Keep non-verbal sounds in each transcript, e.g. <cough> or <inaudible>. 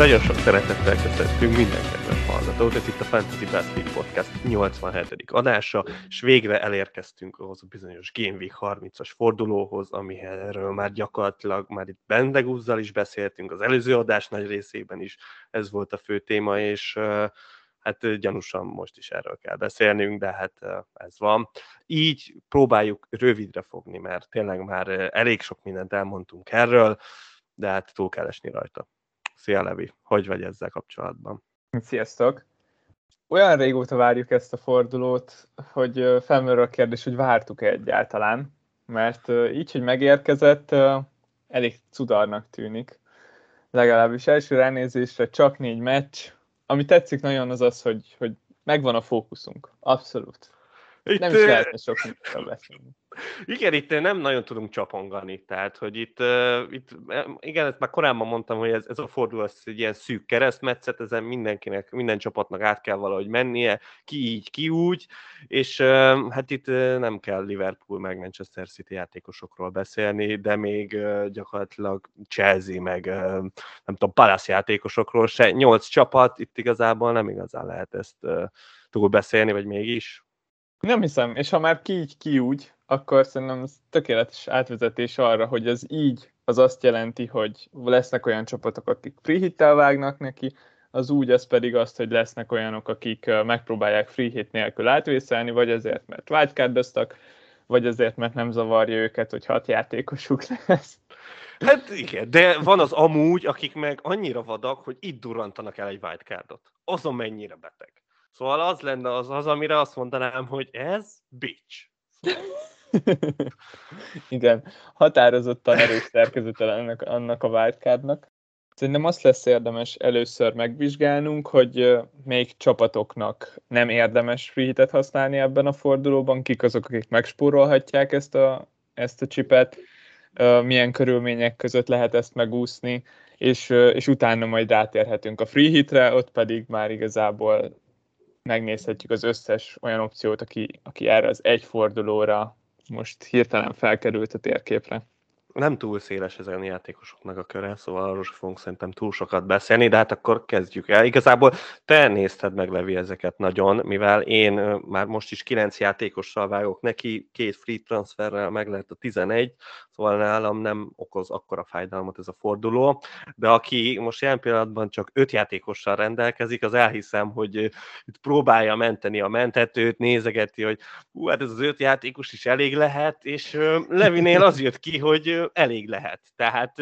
Nagyon sok szeretettel köszöntünk minden kedves hallgatót, ez itt a Fantasy Basket Podcast 87. adása, és végre elérkeztünk ahhoz a bizonyos Game Week 30-as fordulóhoz, amiről már gyakorlatilag már itt Bendegúzzal is beszéltünk, az előző adás nagy részében is ez volt a fő téma, és hát gyanúsan most is erről kell beszélnünk, de hát ez van. Így próbáljuk rövidre fogni, mert tényleg már elég sok mindent elmondtunk erről, de hát túl kell esni rajta. Szia Levi, hogy vagy ezzel kapcsolatban? Sziasztok! Olyan régóta várjuk ezt a fordulót, hogy felmerül a kérdés, hogy vártuk-e egyáltalán, mert így, hogy megérkezett, elég cudarnak tűnik. Legalábbis első ránézésre csak négy meccs. Ami tetszik nagyon az az, hogy, hogy megvan a fókuszunk. Abszolút. Itt, nem is lehetne sok mindről beszélni. Igen, itt nem nagyon tudunk csapongani, tehát, hogy itt, itt igen, ezt már korábban mondtam, hogy ez, ez a forduló az egy ilyen szűk keresztmetszet, ezen mindenkinek, minden csapatnak át kell valahogy mennie, ki így, ki úgy, és hát itt nem kell Liverpool meg Manchester City játékosokról beszélni, de még gyakorlatilag Chelsea meg nem tudom, Palace játékosokról se, nyolc csapat, itt igazából nem igazán lehet ezt túl beszélni, vagy mégis? Nem hiszem, és ha már ki így, ki úgy, akkor szerintem ez tökéletes átvezetés arra, hogy ez így az azt jelenti, hogy lesznek olyan csapatok, akik free hittel vágnak neki, az úgy az pedig azt, hogy lesznek olyanok, akik megpróbálják free hit nélkül átvészelni, vagy azért, mert wildcardoztak, vagy azért, mert nem zavarja őket, hogy hat játékosuk <laughs> lesz. Hát igen, de van az amúgy, akik meg annyira vadak, hogy itt durantanak el egy wildcardot. Azon mennyire beteg. Szóval az lenne az, az amire azt mondanám, hogy ez bitch. <laughs> <laughs> Igen, határozottan erős szerkezete ennek, annak a wildcardnak. Szerintem azt lesz érdemes először megvizsgálnunk, hogy melyik csapatoknak nem érdemes free használni ebben a fordulóban, kik azok, akik megspórolhatják ezt a, ezt a csipet, milyen körülmények között lehet ezt megúszni, és, és utána majd rátérhetünk a free hitre, ott pedig már igazából megnézhetjük az összes olyan opciót, aki, aki erre az egy fordulóra most hirtelen felkerült a térképre. Nem túl széles ezen a játékosoknak a köre, szóval arról sem fogunk szerintem túl sokat beszélni, de hát akkor kezdjük el. Igazából te nézted meg, Levi, ezeket nagyon, mivel én már most is kilenc játékossal vágok neki, két free transferrel meg lehet a 11, szóval nálam nem okoz akkora fájdalmat ez a forduló, de aki most jelen pillanatban csak öt játékossal rendelkezik, az elhiszem, hogy itt próbálja menteni a mentetőt, nézegeti, hogy hú, hát ez az öt játékos is elég lehet, és Levinél az jött ki, hogy elég lehet. Tehát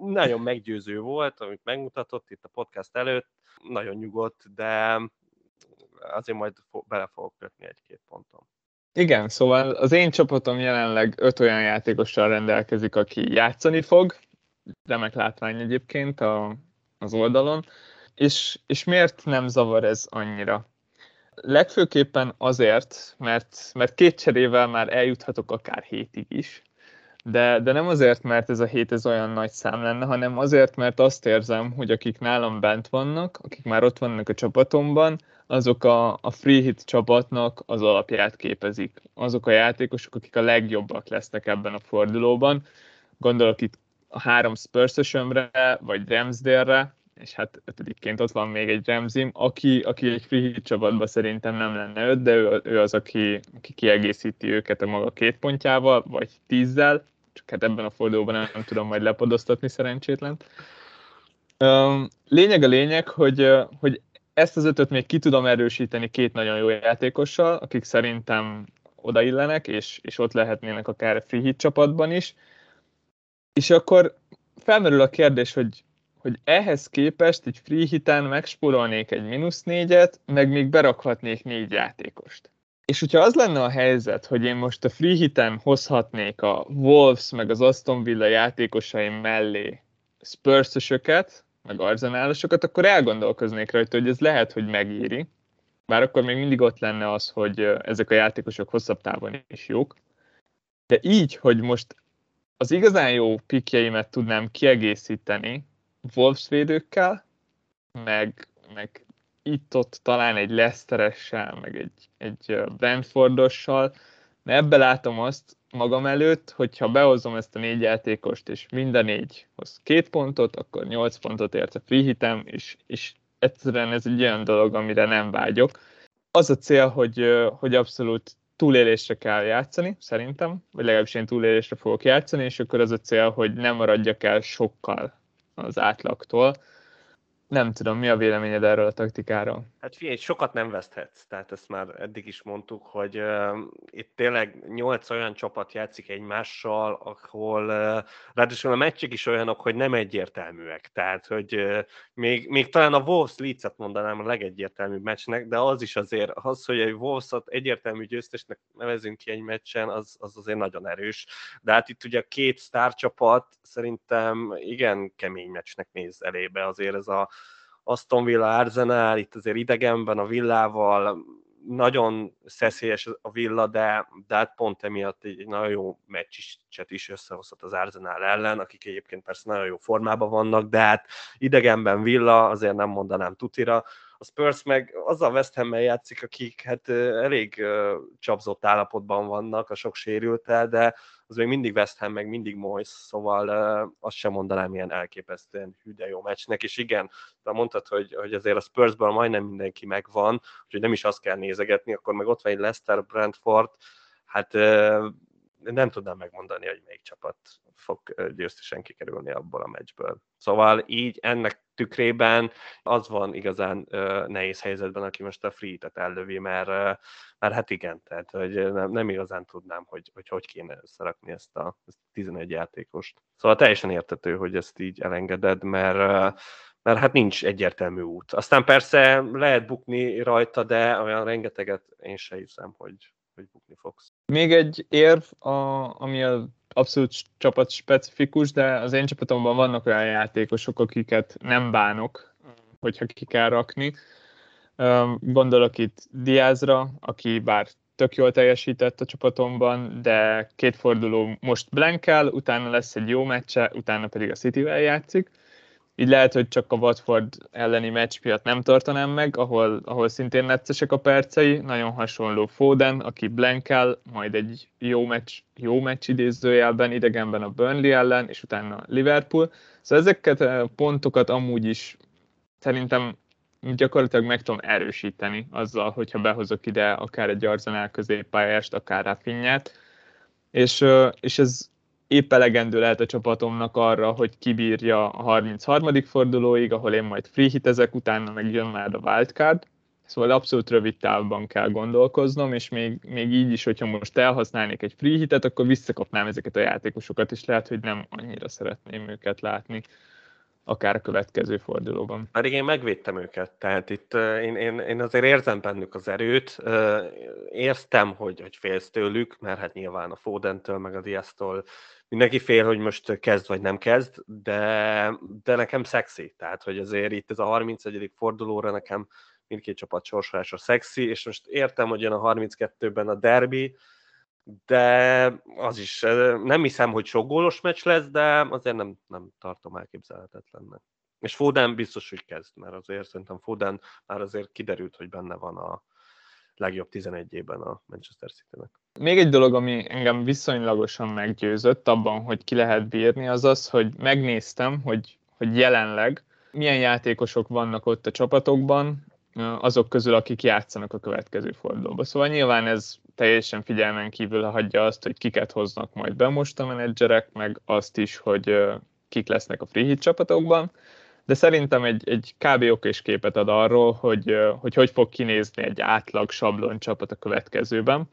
nagyon meggyőző volt, amit megmutatott itt a podcast előtt, nagyon nyugodt, de azért majd bele fogok kötni egy-két ponton. Igen, szóval az én csapatom jelenleg öt olyan játékossal rendelkezik, aki játszani fog, remek látvány egyébként a, az oldalon, és, és miért nem zavar ez annyira? Legfőképpen azért, mert, mert két cserével már eljuthatok akár hétig is, de, de nem azért, mert ez a hét ez olyan nagy szám lenne, hanem azért, mert azt érzem, hogy akik nálam bent vannak, akik már ott vannak a csapatomban, azok a, a free hit csapatnak az alapját képezik. Azok a játékosok, akik a legjobbak lesznek ebben a fordulóban. Gondolok itt a három spurs vagy Ramsdale-re, és hát ötödikként ott van még egy Ramsim, aki, aki egy free csapatban szerintem nem lenne öt, de ő, ő az, aki, aki kiegészíti őket a maga két pontjával, vagy tízzel, csak hát ebben a fordulóban nem, nem tudom majd lepodoztatni szerencsétlen. Lényeg a lényeg, hogy, hogy ezt az ötöt még ki tudom erősíteni két nagyon jó játékossal, akik szerintem odaillenek, és, és ott lehetnének akár free hit csapatban is. És akkor felmerül a kérdés, hogy, hogy ehhez képest egy free hiten megspórolnék egy mínusz négyet, meg még berakhatnék négy játékost. És hogyha az lenne a helyzet, hogy én most a free hiten hozhatnék a Wolves meg az Aston Villa játékosaim mellé spurs meg arzenálosokat, akkor elgondolkoznék rajta, hogy ez lehet, hogy megéri. Bár akkor még mindig ott lenne az, hogy ezek a játékosok hosszabb távon is jók. De így, hogy most az igazán jó pikjeimet tudnám kiegészíteni Wolves védőkkel, meg, meg itt-ott talán egy Leszteressel, meg egy, egy Brentfordossal, de ebbe látom azt, magam előtt, hogyha behozom ezt a négy játékost, és minden négy hoz két pontot, akkor nyolc pontot ért a free hitem, és, és egyszerűen ez egy olyan dolog, amire nem vágyok. Az a cél, hogy, hogy abszolút túlélésre kell játszani, szerintem, vagy legalábbis én túlélésre fogok játszani, és akkor az a cél, hogy nem maradjak el sokkal az átlagtól. Nem tudom, mi a véleményed erről a taktikáról? Hát figyelj, sokat nem veszthetsz, tehát ezt már eddig is mondtuk, hogy uh, itt tényleg nyolc olyan csapat játszik egymással, ahol uh, ráadásul a meccsek is olyanok, hogy nem egyértelműek, tehát hogy uh, még, még talán a Wolves Leeds-et mondanám a legegyértelműbb meccsnek, de az is azért, az, hogy egy Wolves-ot egyértelmű győztesnek nevezünk ki egy meccsen, az, az azért nagyon erős, de hát itt ugye a két sztárcsapat szerintem igen kemény meccsnek néz elébe, azért ez a Aston Villa Arsenal, itt azért idegenben a Villával, nagyon szeszélyes a Villa, de, de hát pont emiatt egy, egy nagyon jó meccset is összehozhat az Arsenal ellen, akik egyébként persze nagyon jó formában vannak, de hát idegenben Villa, azért nem mondanám tutira, a Spurs meg azzal West ham játszik, akik hát elég csapzott állapotban vannak a sok sérültel, de az még mindig West Ham, meg mindig Moyes, szóval azt sem mondanám ilyen elképesztően hű, de jó meccsnek, és igen, de mondtad, hogy, hogy azért a Spursből majdnem mindenki megvan, úgyhogy nem is azt kell nézegetni, akkor meg ott van egy Leicester, Brentford, hát nem tudnám megmondani, hogy melyik csapat fog győztesen kikerülni abból a meccsből. Szóval így ennek tükrében az van igazán nehéz helyzetben, aki most a free-t ellövi, mert, mert hát igen, tehát hogy nem, nem igazán tudnám, hogy, hogy hogy kéne összerakni ezt a, ezt a 11 játékost. Szóval teljesen értető, hogy ezt így elengeded, mert mert hát nincs egyértelmű út. Aztán persze lehet bukni rajta, de olyan rengeteget én se hiszem, hogy, hogy bukni fogsz. Még egy érv, a, ami a abszolút csapat specifikus, de az én csapatomban vannak olyan játékosok, akiket nem bánok, hogyha ki kell rakni. Gondolok itt Diázra, aki bár tök jól teljesített a csapatomban, de két forduló most blankel, utána lesz egy jó meccse, utána pedig a City-vel játszik így lehet, hogy csak a Watford elleni meccs miatt nem tartanám meg, ahol, ahol szintén neccesek a percei, nagyon hasonló Foden, aki blankel, majd egy jó meccs, jó meccs idézőjelben, idegenben a Burnley ellen, és utána Liverpool. Szóval ezeket a pontokat amúgy is szerintem gyakorlatilag meg tudom erősíteni azzal, hogyha behozok ide akár egy Arsenal középpályást, akár Rafinhát, és, és ez épp elegendő lehet a csapatomnak arra, hogy kibírja a 33. fordulóig, ahol én majd free hitezek, utána meg jön már a wildcard. Szóval abszolút rövid távban kell gondolkoznom, és még, még így is, hogyha most elhasználnék egy free hitet, akkor visszakapnám ezeket a játékosokat, és lehet, hogy nem annyira szeretném őket látni akár a következő fordulóban. Pedig én megvédtem őket, tehát itt én, én, én azért érzem bennük az erőt, értem, hogy, hogy félsz tőlük, mert hát nyilván a Fodentől, meg a Diasztól mindenki fél, hogy most kezd vagy nem kezd, de, de nekem szexi, tehát hogy azért itt ez a 31. fordulóra nekem mindkét csapat sorsolása szexi, és most értem, hogy jön a 32-ben a derby, de az is, nem hiszem, hogy sok gólos meccs lesz, de azért nem, nem tartom elképzelhetetlennek. És Foden biztos, hogy kezd, mert azért szerintem Foden már azért kiderült, hogy benne van a legjobb 11-ében a Manchester City-nek. Még egy dolog, ami engem viszonylagosan meggyőzött abban, hogy ki lehet bírni, az az, hogy megnéztem, hogy, hogy jelenleg milyen játékosok vannak ott a csapatokban, azok közül, akik játszanak a következő fordulóba. Szóval nyilván ez teljesen figyelmen kívül hagyja azt, hogy kiket hoznak majd be most a menedzserek, meg azt is, hogy kik lesznek a free hit csapatokban, de szerintem egy, egy kb. okés képet ad arról, hogy, hogy hogy fog kinézni egy átlag sablon csapat a következőben.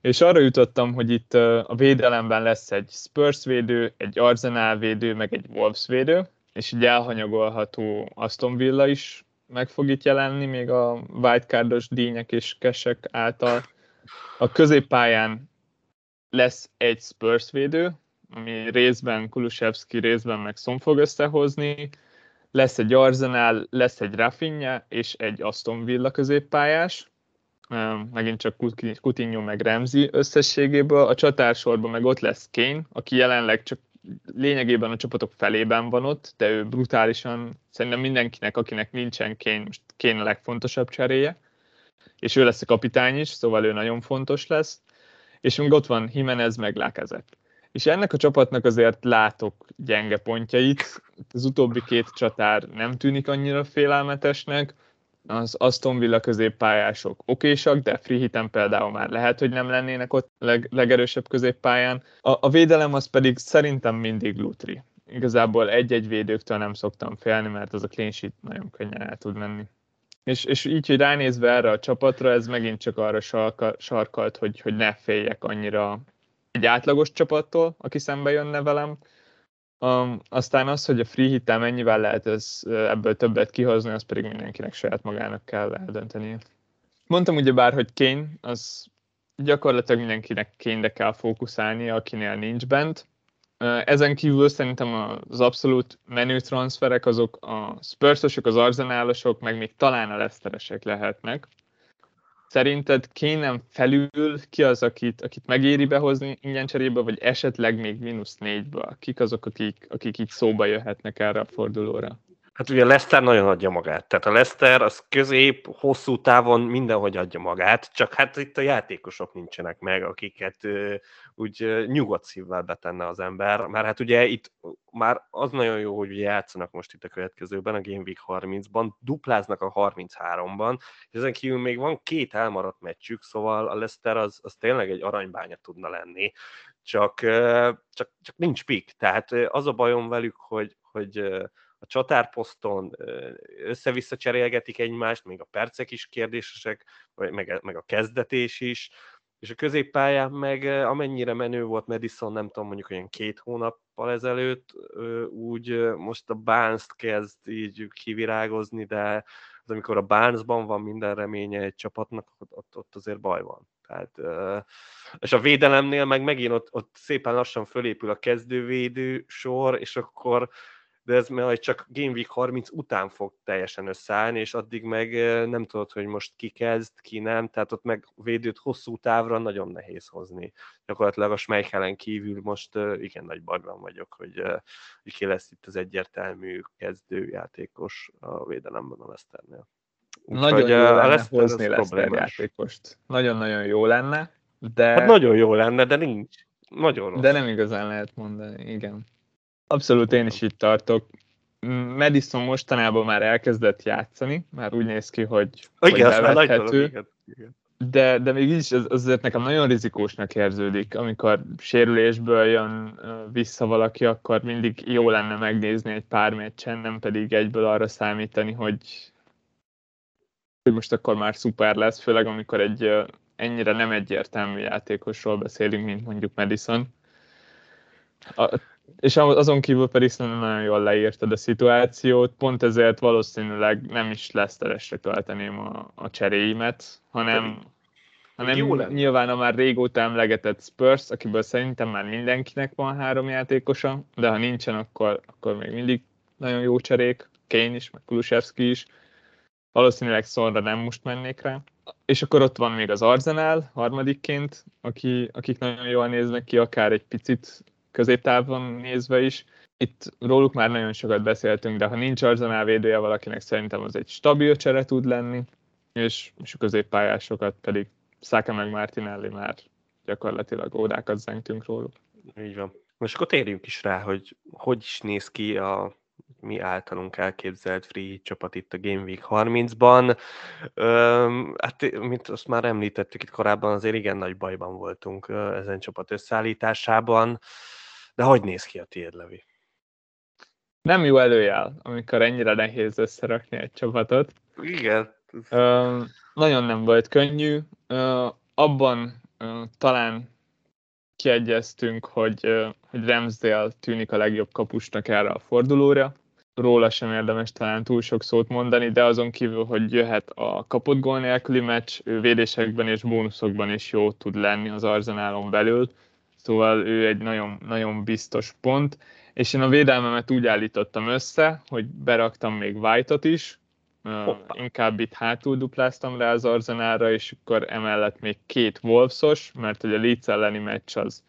És arra jutottam, hogy itt a védelemben lesz egy Spurs védő, egy Arsenal védő, meg egy Wolves védő, és így elhanyagolható Aston Villa is meg fog itt jelenni, még a wildcardos dínyek és kesek által. A középpályán lesz egy Spurs védő, ami részben Kulusevski, részben meg Son fog összehozni, lesz egy Arsenal, lesz egy Rafinha és egy Aston Villa középpályás, megint csak Coutinho meg Remzi összességéből. A csatársorban meg ott lesz Kane, aki jelenleg csak lényegében a csapatok felében van ott, de ő brutálisan, szerintem mindenkinek, akinek nincsen Kane, most Kane a legfontosabb cseréje, és ő lesz a kapitány is, szóval ő nagyon fontos lesz. és még ott van Jimenez meg Lacazette. És ennek a csapatnak azért látok gyenge pontjait. Az utóbbi két csatár nem tűnik annyira félelmetesnek, az Aston Villa középpályások okésak, de Frihiten például már lehet, hogy nem lennének ott leg, legerősebb középpályán. A, a védelem az pedig szerintem mindig Lutri. Igazából egy-egy védőktől nem szoktam félni, mert az a clean sheet nagyon könnyen el tud menni. És, és így, hogy ránézve erre a csapatra, ez megint csak arra sarka, sarkalt, hogy, hogy ne féljek annyira egy átlagos csapattól, aki szembe jönne velem. Um, aztán az, hogy a free hittel mennyivel lehet ez, ebből többet kihozni, az pedig mindenkinek saját magának kell eldöntenie. Mondtam ugye bár, hogy Kane, az gyakorlatilag mindenkinek kényre kell fókuszálni, akinél nincs bent. Ezen kívül szerintem az abszolút menő transferek azok a Spursosok, az Arzenálosok, meg még talán a Leszteresek lehetnek. Szerinted kénem felül ki az, akit, akit megéri behozni ingyen cserébe, vagy esetleg még mínusz négyből? Kik azok, akik, akik így szóba jöhetnek erre a fordulóra? Hát ugye a Leszter nagyon adja magát. Tehát a Leszter az közép, hosszú távon mindenhogy adja magát, csak hát itt a játékosok nincsenek meg, akiket úgy uh, nyugodt szívvel betenne az ember, mert hát ugye itt már az nagyon jó, hogy ugye játszanak most itt a következőben, a Game Week 30-ban, dupláznak a 33-ban, és ezen kívül még van két elmaradt meccsük, szóval a Leszter az, az tényleg egy aranybánya tudna lenni, csak, csak, csak nincs pik. Tehát az a bajom velük, hogy, hogy a csatárposzton össze-vissza cserélgetik egymást, még a percek is kérdésesek, meg, meg a kezdetés is, és a középpályán meg amennyire menő volt Madison, nem tudom, mondjuk olyan két hónappal ezelőtt, úgy most a barnes kezd így kivirágozni, de az, amikor a Barnesban van minden reménye egy csapatnak, ott, ott azért baj van. Tehát, és a védelemnél meg megint ott, ott szépen lassan fölépül a kezdővédő sor, és akkor de ez majd csak Game Week 30 után fog teljesen összeállni, és addig meg nem tudod, hogy most ki kezd, ki nem, tehát ott meg védőt hosszú távra nagyon nehéz hozni. Gyakorlatilag a Schmeichelen kívül most igen nagy bajban vagyok, hogy, hogy ki lesz itt az egyértelmű kezdőjátékos a védelemben a Leszternél. Nagyon jó lenne Leszter hozni Leszter játékost. Nagyon-nagyon jó lenne, de... Hát nagyon jó lenne, de nincs. Nagyon rossz. De nem igazán lehet mondani, igen. Abszolút én is itt tartok. Madison mostanában már elkezdett játszani, már úgy néz ki, hogy, igen, hogy bevethető. Igen, igen. De, de még így is az, azért nekem nagyon rizikósnak érződik, amikor sérülésből jön vissza valaki, akkor mindig jó lenne megnézni egy pár meccsen, nem pedig egyből arra számítani, hogy, hogy most akkor már szuper lesz, főleg amikor egy ennyire nem egyértelmű játékosról beszélünk, mint mondjuk Madison. A, és azon kívül pedig szerintem nagyon jól leírtad a szituációt, pont ezért valószínűleg nem is lesz teresre tölteném a, a cseréimet, hanem, hanem nyilván a már régóta emlegetett Spurs, akiből szerintem már mindenkinek van három játékosa, de ha nincsen, akkor, akkor még mindig nagyon jó cserék, Kane is, meg Kulusevski is, valószínűleg szorra nem most mennék rá. És akkor ott van még az Arsenal harmadikként, aki, akik nagyon jól néznek ki, akár egy picit középtávon nézve is. Itt róluk már nagyon sokat beszéltünk, de ha nincs Arzenál védője valakinek, szerintem az egy stabil csere tud lenni, és, és a középpályásokat pedig Száka meg Martinelli már gyakorlatilag ódákat zengtünk róluk. Így van. Most akkor térjünk is rá, hogy hogy is néz ki a mi általunk elképzelt free csapat itt a Game Week 30-ban. Öm, hát, mint azt már említettük itt korábban, azért igen nagy bajban voltunk ezen csapat összeállításában. De hogy néz ki a tiéd, Levi? Nem jó előjel, amikor ennyire nehéz összerakni egy csapatot. Igen. Ö, nagyon nem volt könnyű. Ö, abban ö, talán kiegyeztünk, hogy, ö, hogy Ramsdale tűnik a legjobb kapusnak erre a fordulóra. Róla sem érdemes talán túl sok szót mondani, de azon kívül, hogy jöhet a kapott gól nélküli meccs, ő védésekben és bónuszokban is jó tud lenni az arzenálon belül Szóval ő egy nagyon, nagyon biztos pont, és én a védelmemet úgy állítottam össze, hogy beraktam még White-ot is, Hoppa. inkább itt hátul dupláztam rá az arzenára, és akkor emellett még két Wolvesos, mert hogy a Leeds elleni meccs az.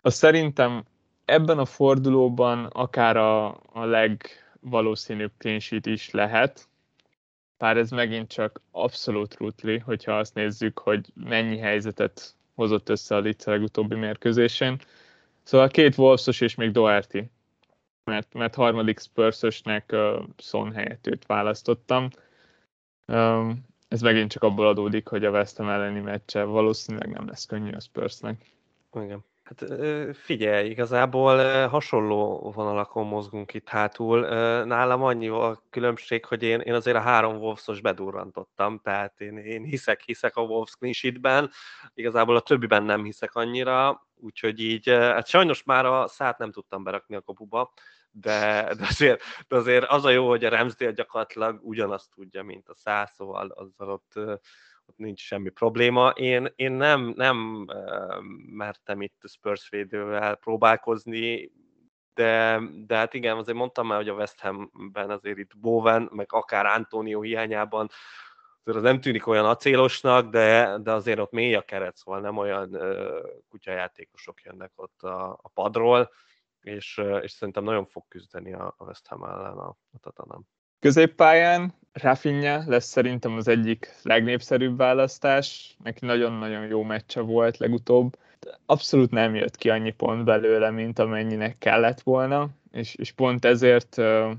az szerintem ebben a fordulóban akár a, a legvalószínűbb clean is lehet, bár ez megint csak abszolút rutli, hogyha azt nézzük, hogy mennyi helyzetet hozott össze a Leeds legutóbbi mérkőzésén. Szóval két Wolvesos és még Doherty, mert, mert harmadik Spursosnek uh, Son helyett őt választottam. Um, ez megint csak abból adódik, hogy a West Ham elleni meccse valószínűleg nem lesz könnyű a Spursnek. Igen. Hát figyelj, igazából hasonló vonalakon mozgunk itt hátul. Nálam annyi a különbség, hogy én, én azért a három Wolvesos bedurrantottam, tehát én, én hiszek, hiszek a Wolves clean igazából a többiben nem hiszek annyira, úgyhogy így, hát sajnos már a szát nem tudtam berakni a kapuba, de, de, azért, de azért az a jó, hogy a Ramsdale gyakorlatilag ugyanazt tudja, mint a szá, szóval azzal ott ott nincs semmi probléma. Én, én nem, nem mertem itt a Spurs védővel próbálkozni, de, de hát igen, azért mondtam már, hogy a West Hamben azért itt Bowen, meg akár Antonio hiányában azért az nem tűnik olyan acélosnak, de, de azért ott mély a keret, szóval nem olyan uh, kutyajátékosok jönnek ott a, a padról, és, és szerintem nagyon fog küzdeni a, a West Ham ellen a, a Tatanem. Középpályán Rafinha lesz szerintem az egyik legnépszerűbb választás. Neki nagyon-nagyon jó meccse volt legutóbb. Abszolút nem jött ki annyi pont belőle, mint amennyinek kellett volna, és, és pont ezért uh,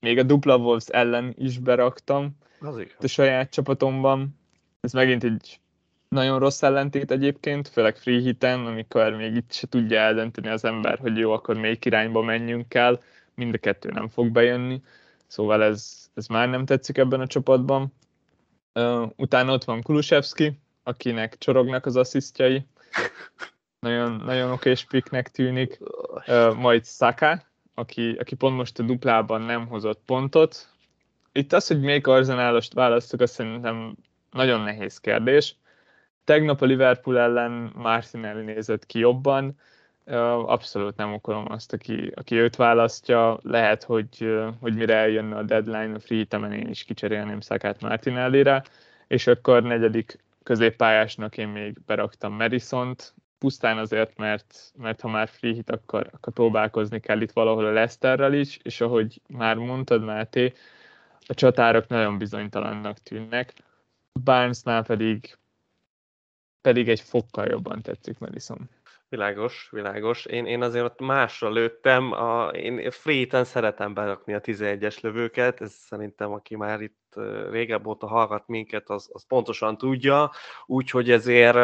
még a dupla Wolves ellen is beraktam az a saját csapatomban. Ez megint egy nagyon rossz ellentét egyébként, főleg free hiten, amikor még itt se tudja eldönteni az ember, hogy jó, akkor melyik irányba menjünk el, mind a kettő nem fog bejönni. Szóval ez, ez már nem tetszik ebben a csapatban. Utána ott van Kulusevski, akinek csorognak az asszisztjai. Nagyon, nagyon okés piknek tűnik. Majd Saka, aki, aki pont most a duplában nem hozott pontot. Itt az, hogy melyik arzenálost választok, azt szerintem nagyon nehéz kérdés. Tegnap a Liverpool ellen Martinelli nézett ki jobban, abszolút nem okolom azt, aki, aki őt választja. Lehet, hogy, hogy mire eljönne a deadline, a free hitemen én is kicserélném Szakát Martinellire, és akkor negyedik középpályásnak én még beraktam Madison-t, pusztán azért, mert, mert ha már free hit, akkor, akkor próbálkozni kell itt valahol a Leicesterrel is, és ahogy már mondtad, Máté, a csatárok nagyon bizonytalannak tűnnek. Barnesnál pedig pedig egy fokkal jobban tetszik Madison. Világos, világos. Én, én azért ott másra lőttem. A, én free szeretem berakni a 11-es lövőket, ez szerintem, aki már itt régebb óta hallgat minket, az, az pontosan tudja, úgyhogy ezért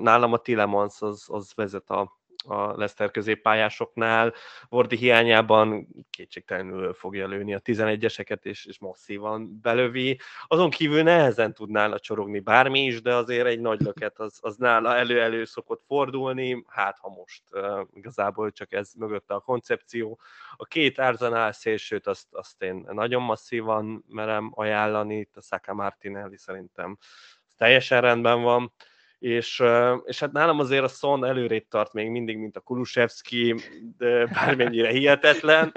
nálam a Tilemans az, az vezet a, a Leszter középpályásoknál. Vordi hiányában kétségtelenül fogja lőni a 11-eseket, és, és masszívan belövi. Azon kívül nehezen tudnála csorogni bármi is, de azért egy nagy löket az, az nála elő-elő szokott fordulni, hát ha most uh, igazából csak ez mögötte a koncepció. A két Arzenál szélsőt azt, azt én nagyon masszívan merem ajánlani, itt a Saka Martinelli szerintem teljesen rendben van és, és hát nálam azért a Son előrébb tart még mindig, mint a Kulusevski, bármennyire hihetetlen.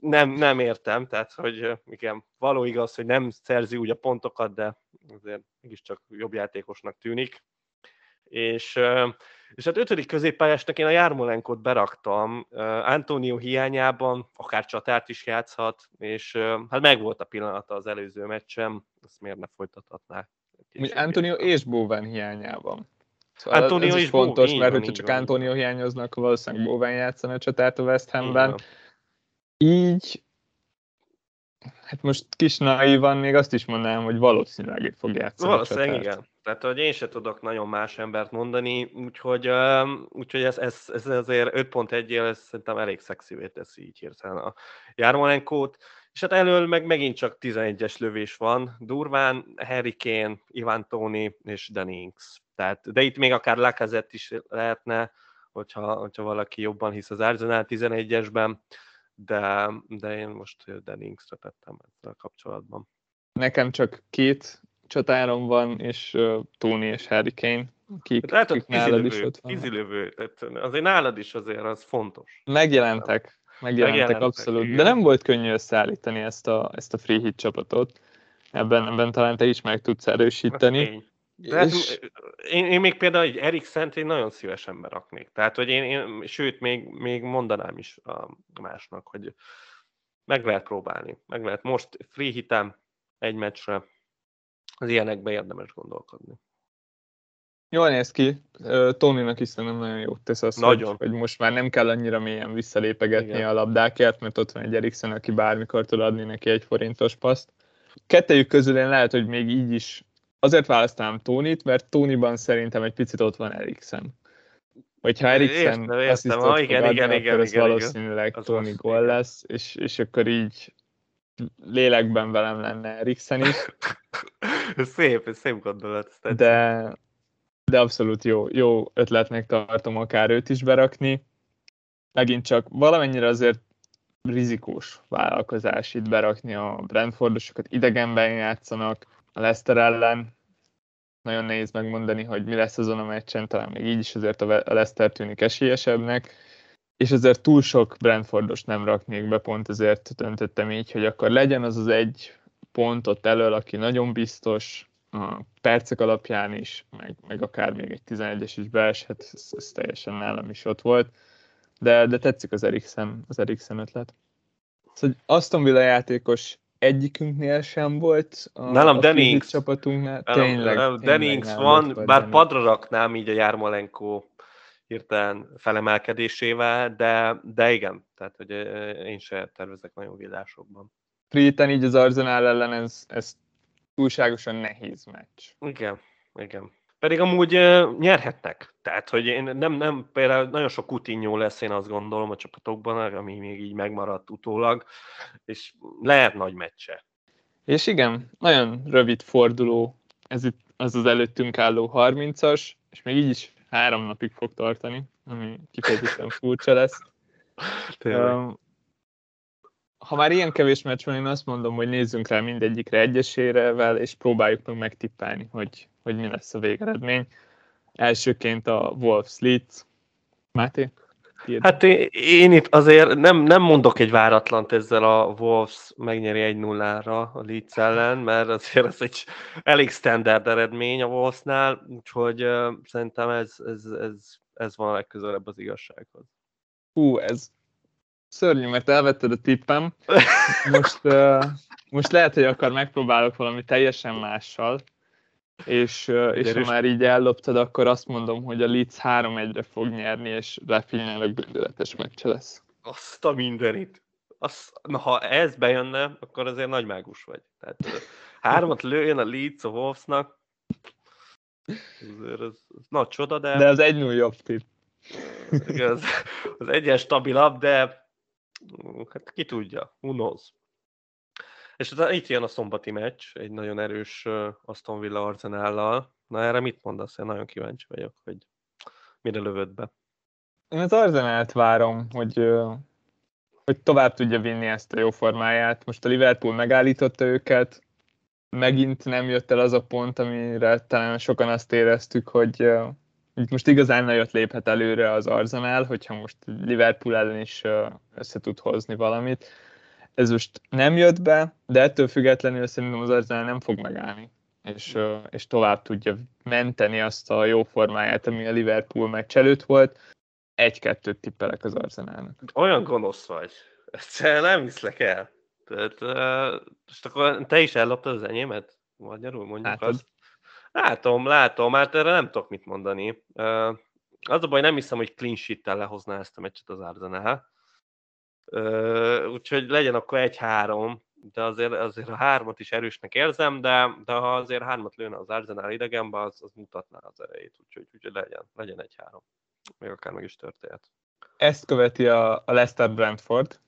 Nem, nem értem, tehát, hogy igen, való igaz, hogy nem szerzi úgy a pontokat, de azért mégiscsak jobb játékosnak tűnik. És, és hát ötödik középpályásnak én a Jármolenkot beraktam, Antonio hiányában, akár csatárt is játszhat, és hát megvolt a pillanata az előző meccsem, ezt miért ne folytathatná úgy Antonio és Bowen hiányában. Szóval Antonio ez is fontos, Bo- mert hogyha csak Antonio hiányozna, akkor valószínűleg Bowen játszana a csatát a West Hamben. Így, hát most kis naívan még azt is mondanám, hogy valószínűleg itt fog játszani Valószínűleg igen. Tehát, hogy én se tudok nagyon más embert mondani, úgyhogy, um, úgyhogy ez, ez, ez azért 5.1-él szerintem elég szexivé teszi így hirtelen a Jármolenkót. És hát elől meg megint csak 11-es lövés van, durván Harry Kane, Ivan Tony és Dennings. Tehát, de itt még akár Lacazette is lehetne, hogyha, hogyha valaki jobban hisz az Arsenal 11-esben, de, de én most Denningsre tettem ezzel kapcsolatban. Nekem csak két csatárom van, és uh, Tony és Harry Kane. Kik, hát, kik nálad is ott van. Azért nálad is azért az fontos. Megjelentek, Megjelentek abszolút, igen. de nem volt könnyű összeállítani ezt a, ezt a free hit csapatot. Ebben, ebben talán te is meg tudsz erősíteni. De és... én, én, még például egy Erik Szent én nagyon szívesen beraknék. Tehát, hogy én, én sőt, még, még mondanám is a másnak, hogy meg lehet próbálni. Meg lehet most free hitem egy meccsre, az ilyenekbe érdemes gondolkodni. Jól néz ki. Tonynak is szerintem nagyon jót tesz az, nagyon. Hogy, hogy most már nem kell annyira mélyen visszalépegetni Igen. a labdákért, mert ott van egy Eriksen, aki bármikor tud adni neki egy forintos paszt. Kettejük közül én lehet, hogy még így is azért választám Tónit, mert Tóniban szerintem egy picit ott van Eriksen. Hogyha Eriksen asszisztot ah, igen, adni, igen, igen, akkor igen, valószínűleg igen. Tony gól lesz, és, és akkor így lélekben velem lenne Eriksen is. <laughs> szép, szép gondolat. De, de abszolút jó, jó ötletnek tartom akár őt is berakni. Megint csak valamennyire azért rizikós vállalkozás itt berakni a Brentfordosokat, idegenben játszanak, a Leicester ellen, nagyon nehéz megmondani, hogy mi lesz azon a meccsen, talán még így is azért a Leicester tűnik esélyesebbnek, és azért túl sok Brentfordos nem raknék be, pont ezért döntöttem így, hogy akkor legyen az az egy pontot elől, aki nagyon biztos, a percek alapján is, meg, meg akár még egy 11-es is beeshet, ez, ez teljesen nálam is ott volt, de, de tetszik az Eriksen, az Eriksen ötlet. Szóval Aston Villa játékos egyikünknél sem volt. A, Nálam a Dennings. csapatunknál. Nálam, tényleg. Nálam Dennings van, bár Dennings. padra raknám így a Jármolenko hirtelen felemelkedésével, de, de igen, tehát hogy én se tervezek nagyon villásokban. Fritten így az Arsenal ellen ez, ez túlságosan nehéz meccs. Igen, igen. Pedig amúgy uh, nyerhetnek. Tehát, hogy én nem, nem, például nagyon sok Coutinho lesz, én azt gondolom a csapatokban, ami még így megmaradt utólag, és lehet nagy meccse. És igen, nagyon rövid forduló, ez itt az az előttünk álló 30-as, és még így is három napig fog tartani, ami kifejezetten furcsa lesz. <laughs> Um, ha már ilyen kevés meccs van, én azt mondom, hogy nézzünk rá mindegyikre egyesérevel, és próbáljuk meg megtippálni, hogy, hogy mi lesz a végeredmény. Elsőként a Wolves Leeds. Máté? Tiéd? Hát én, én itt azért nem, nem mondok egy váratlant ezzel a Wolves megnyeri egy nullára a Leeds ellen, mert azért ez egy elég standard eredmény a Wolvesnál, úgyhogy uh, szerintem ez, ez, ez, ez van a legközelebb az igazsághoz. Hú, ez szörnyű, mert elvetted a tippem. Most, uh, most lehet, hogy akar megpróbálok valami teljesen mással, és, uh, és ha már így elloptad, akkor azt mondom, hogy a Leeds 3-1-re fog nyerni, és Rafinha-nak bűnöletes meccse lesz. Azt a mindenit. Azt, na, ha ez bejönne, akkor azért nagy mágus vagy. Tehát hármat lőjön a Leeds a Wolvesnak, azért az, az nagy csoda, de... De az egy 0 jobb tipp. Az, az egyen stabilabb, de hát ki tudja, knows. És itt jön a szombati meccs, egy nagyon erős Aston Villa Arsenállal. Na erre mit mondasz? Én nagyon kíváncsi vagyok, hogy mire lövöd be. Én az Arsenált várom, hogy, hogy tovább tudja vinni ezt a jó formáját. Most a Liverpool megállította őket, megint nem jött el az a pont, amire talán sokan azt éreztük, hogy itt most igazán nagyot léphet előre az Arsenal, hogyha most Liverpool ellen is össze tud hozni valamit. Ez most nem jött be, de ettől függetlenül szerintem az Arsenal nem fog megállni, és, és tovább tudja menteni azt a jó formáját, ami a Liverpool meccs előtt volt. Egy-kettőt tippelek az Arsenalnak. Olyan gonosz vagy. Ezt nem hiszlek el. Tehát, uh, most akkor te is elloptad az enyémet? Magyarul mondjuk hát, azt. Látom, látom, hát erre nem tudok mit mondani. Az a baj, nem hiszem, hogy clean sheet-tel lehozná ezt a meccset az Arsenal. Úgyhogy legyen akkor egy-három, de azért, azért a hármat is erősnek érzem, de, de ha azért hármat lőne az Arsenal idegenbe, az, az mutatná az erejét, úgyhogy, úgyhogy legyen, legyen egy-három. Még akár meg is történhet. Ezt követi a, a Leicester Brentford,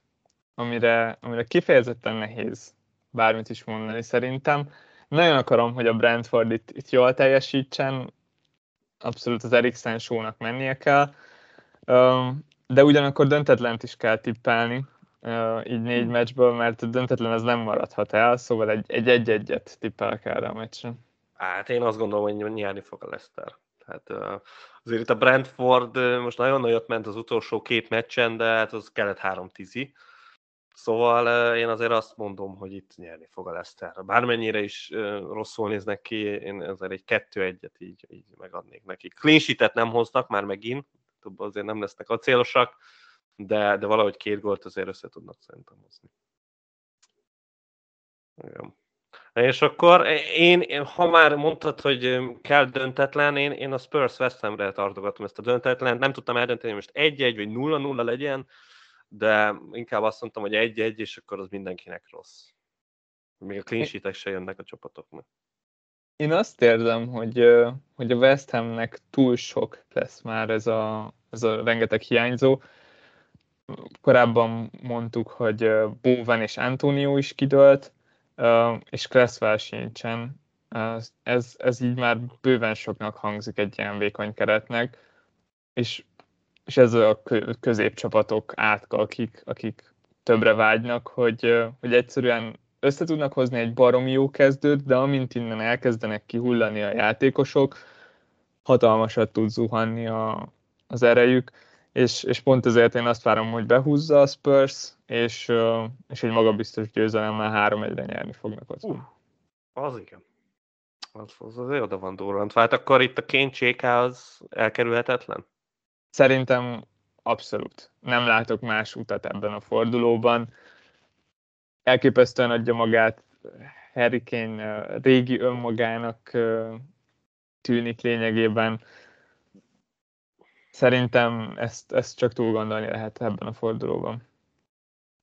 amire, amire kifejezetten nehéz bármit is mondani szerintem nagyon akarom, hogy a Brentford itt, itt jól teljesítsen, abszolút az Eriksen show mennie kell, de ugyanakkor döntetlent is kell tippelni, így négy hmm. meccsből, mert döntetlen az nem maradhat el, szóval egy, egy egy-egyet tippelek erre a meccsre. Hát én azt gondolom, hogy nyerni fog a Leicester. Tehát azért itt a Brentford most nagyon nagyot ment az utolsó két meccsen, de hát az kellett három tizi. Szóval én azért azt mondom, hogy itt nyerni fog a Leicester. Bármennyire is rosszul néznek ki, én azért egy kettő-egyet így, így megadnék neki. Clean nem hoznak már megint, azért nem lesznek acélosak, de, de valahogy két gólt azért össze tudnak szerintem hozni. Igen. És akkor én, ha már mondtad, hogy kell döntetlen, én, én a Spurs West Hamre tartogatom ezt a döntetlen. Nem tudtam eldönteni, most egy-egy vagy nulla-nulla legyen, de inkább azt mondtam, hogy egy-egy, és akkor az mindenkinek rossz. Még a clean se jönnek a csapatoknak. Én azt érzem, hogy, hogy a West Hamnek túl sok lesz már ez a, ez a rengeteg hiányzó. Korábban mondtuk, hogy Bowen és Antonio is kidőlt, és Cresswell sincsen. Ez, ez így már bőven soknak hangzik egy ilyen vékony keretnek, és, és ez a középcsapatok átka, akik, akik többre vágynak, hogy, hogy egyszerűen össze tudnak hozni egy baromi jó kezdőt, de amint innen elkezdenek kihullani a játékosok, hatalmasat tud zuhanni a, az erejük, és, és pont ezért én azt várom, hogy behúzza a Spurs, és, és egy magabiztos győzelemmel három egyre nyerni fognak ott. Uh, az igen. Az, az azért oda van durrant. Hát akkor itt a Kane az elkerülhetetlen? Szerintem abszolút. Nem látok más utat ebben a fordulóban elképesztően adja magát, Harry Kane régi önmagának tűnik lényegében. Szerintem ezt, ezt csak túl gondolni lehet ebben a fordulóban.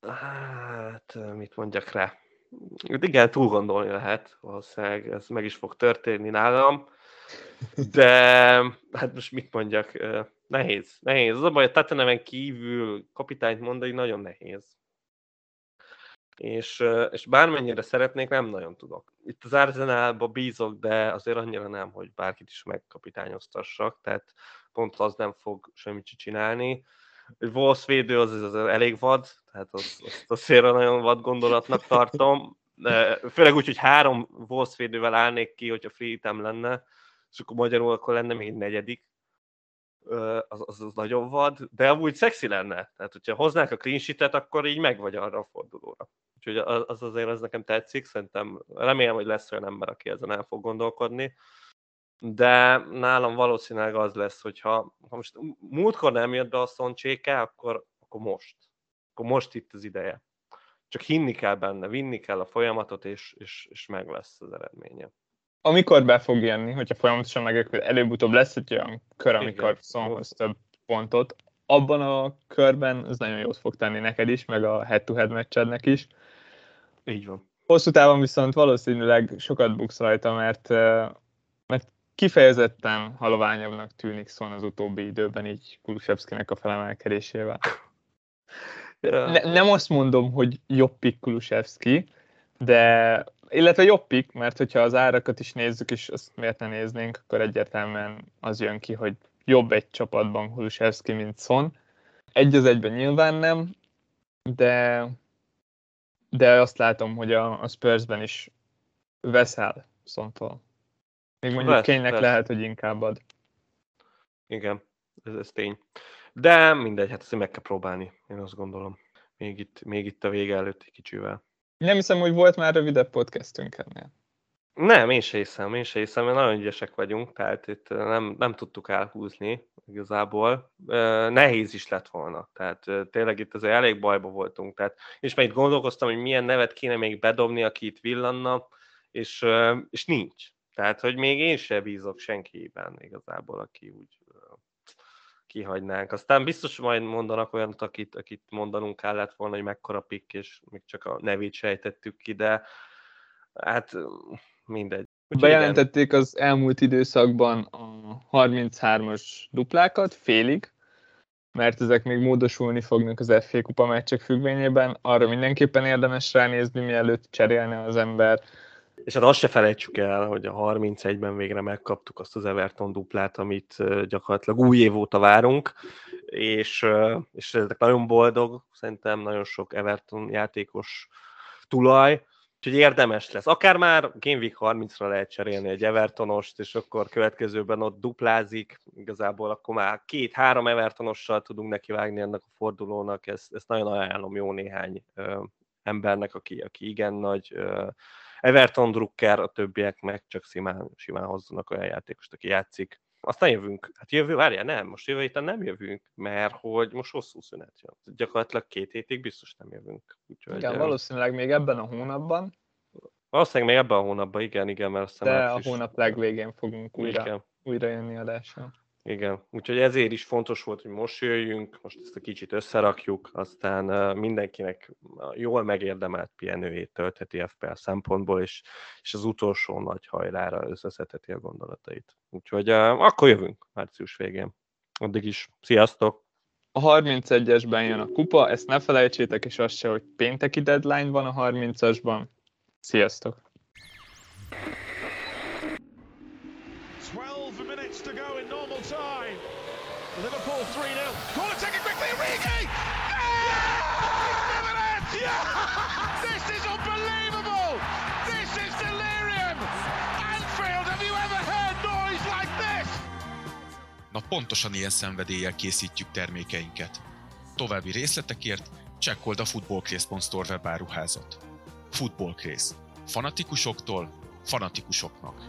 Hát, mit mondjak rá? Igen, túl gondolni lehet, valószínűleg ez meg is fog történni nálam, de hát most mit mondjak, nehéz, nehéz. Az a baj, a Tatanemen kívül kapitányt mondani nagyon nehéz és, és bármennyire szeretnék, nem nagyon tudok. Itt az Arsenalba bízok, de azért annyira nem, hogy bárkit is megkapitányoztassak, tehát pont az nem fog semmit csinálni. Wolves védő az, az elég vad, tehát azt, azt azért nagyon vad gondolatnak tartom, de főleg úgy, hogy három Wolves védővel állnék ki, hogyha free lenne, és akkor magyarul akkor lenne még egy negyedik, az, az, az nagyon vad, de amúgy szexi lenne. Tehát, hogyha hoznák a clean sheet akkor így meg vagy arra a fordulóra. Úgyhogy az azért az nekem tetszik, szerintem remélem, hogy lesz olyan ember, aki ezen el fog gondolkodni. De nálam valószínűleg az lesz, hogyha ha most múltkor nem jött be a szoncséke, akkor, akkor most. Akkor most itt az ideje. Csak hinni kell benne, vinni kell a folyamatot, és, és, és meg lesz az eredménye amikor be fog jönni, hogyha folyamatosan megépül, előbb-utóbb lesz egy olyan kör, amikor szonhoz több pontot, abban a körben ez nagyon jót fog tenni neked is, meg a head-to-head meccsednek is. Így van. Hosszú távon viszont valószínűleg sokat buksz rajta, mert, mert kifejezetten haloványabbnak tűnik szón az utóbbi időben így Kulusevszkinek a felemelkedésével. Ne, nem azt mondom, hogy jobb pick Kulusevszki, de illetve jobb pick, mert hogyha az árakat is nézzük, és azt miért ne néznénk, akkor egyértelműen az jön ki, hogy jobb egy csapatban Kulusevski, mint Son. Egy az egyben nyilván nem, de, de azt látom, hogy a, a Spursben is veszel Sontól. Még mondjuk vesz, kénynek lehet, hogy inkább ad. Igen, ez, ez tény. De mindegy, hát ezt meg kell próbálni, én azt gondolom. Még itt, még itt a vége előtt egy kicsivel. Nem hiszem, hogy volt már rövidebb podcastünk ennél. Nem, én se hiszem, én se hiszem, mert nagyon ügyesek vagyunk, tehát itt nem, nem tudtuk elhúzni igazából. Nehéz is lett volna, tehát tényleg itt azért elég bajba voltunk, tehát és már itt gondolkoztam, hogy milyen nevet kéne még bedobni, aki itt villanna, és, és nincs. Tehát, hogy még én se bízok senkiben igazából, aki úgy kihagynánk. Aztán biztos majd mondanak olyanot, akit, akit mondanunk kellett volna, hogy mekkora pikk, és még csak a nevét sejtettük ki, de hát mindegy. Úgy Bejelentették igen. az elmúlt időszakban a 33-as duplákat, félig, mert ezek még módosulni fognak az FA kupa meccsek függvényében. Arra mindenképpen érdemes ránézni, mielőtt cserélne az ember és hát azt se felejtsük el, hogy a 31-ben végre megkaptuk azt az Everton duplát, amit gyakorlatilag új év óta várunk, és, és ezek nagyon boldog, szerintem nagyon sok Everton játékos tulaj, úgyhogy érdemes lesz. Akár már Game Week 30-ra lehet cserélni egy Evertonost, és akkor következőben ott duplázik, igazából akkor már két-három Evertonossal tudunk nekivágni ennek a fordulónak, ezt, ezt nagyon ajánlom jó néhány ö, embernek, aki, aki igen nagy ö, Everton Drucker, a többiek meg csak simán, simán hozzanak olyan játékost, aki játszik. Aztán jövünk. Hát jövő, várjál, nem, most jövő héten nem jövünk, mert hogy most hosszú szünet jön. Gyakorlatilag két hétig biztos nem jövünk. Úgyhogy, Igen, valószínűleg még ebben a hónapban. Valószínűleg még ebben a hónapban, igen, igen, mert aztán De a hónap legvégén fogunk újra, igen. újra jönni adással. Igen, úgyhogy ezért is fontos volt, hogy most jöjjünk, most ezt a kicsit összerakjuk, aztán mindenkinek jól megérdemelt pihenőjét töltheti FPL szempontból, és, és az utolsó nagy hajrára összeszedheti a gondolatait. Úgyhogy akkor jövünk március végén. Addig is, sziasztok! A 31-esben jön a kupa, ezt ne felejtsétek, és azt se, hogy pénteki deadline van a 30-asban. Sziasztok! Liverpool 3-0. Corner taken quickly, Origi! Yeah! yeah! This is unbelievable! This is delirium! Anfield, have you ever heard noise like this? Na pontosan ilyen szenvedéllyel készítjük termékeinket. További részletekért csekkold a footballcraze.store webáruházat. Footballcraze. Fanatikusoktól fanatikusoknak.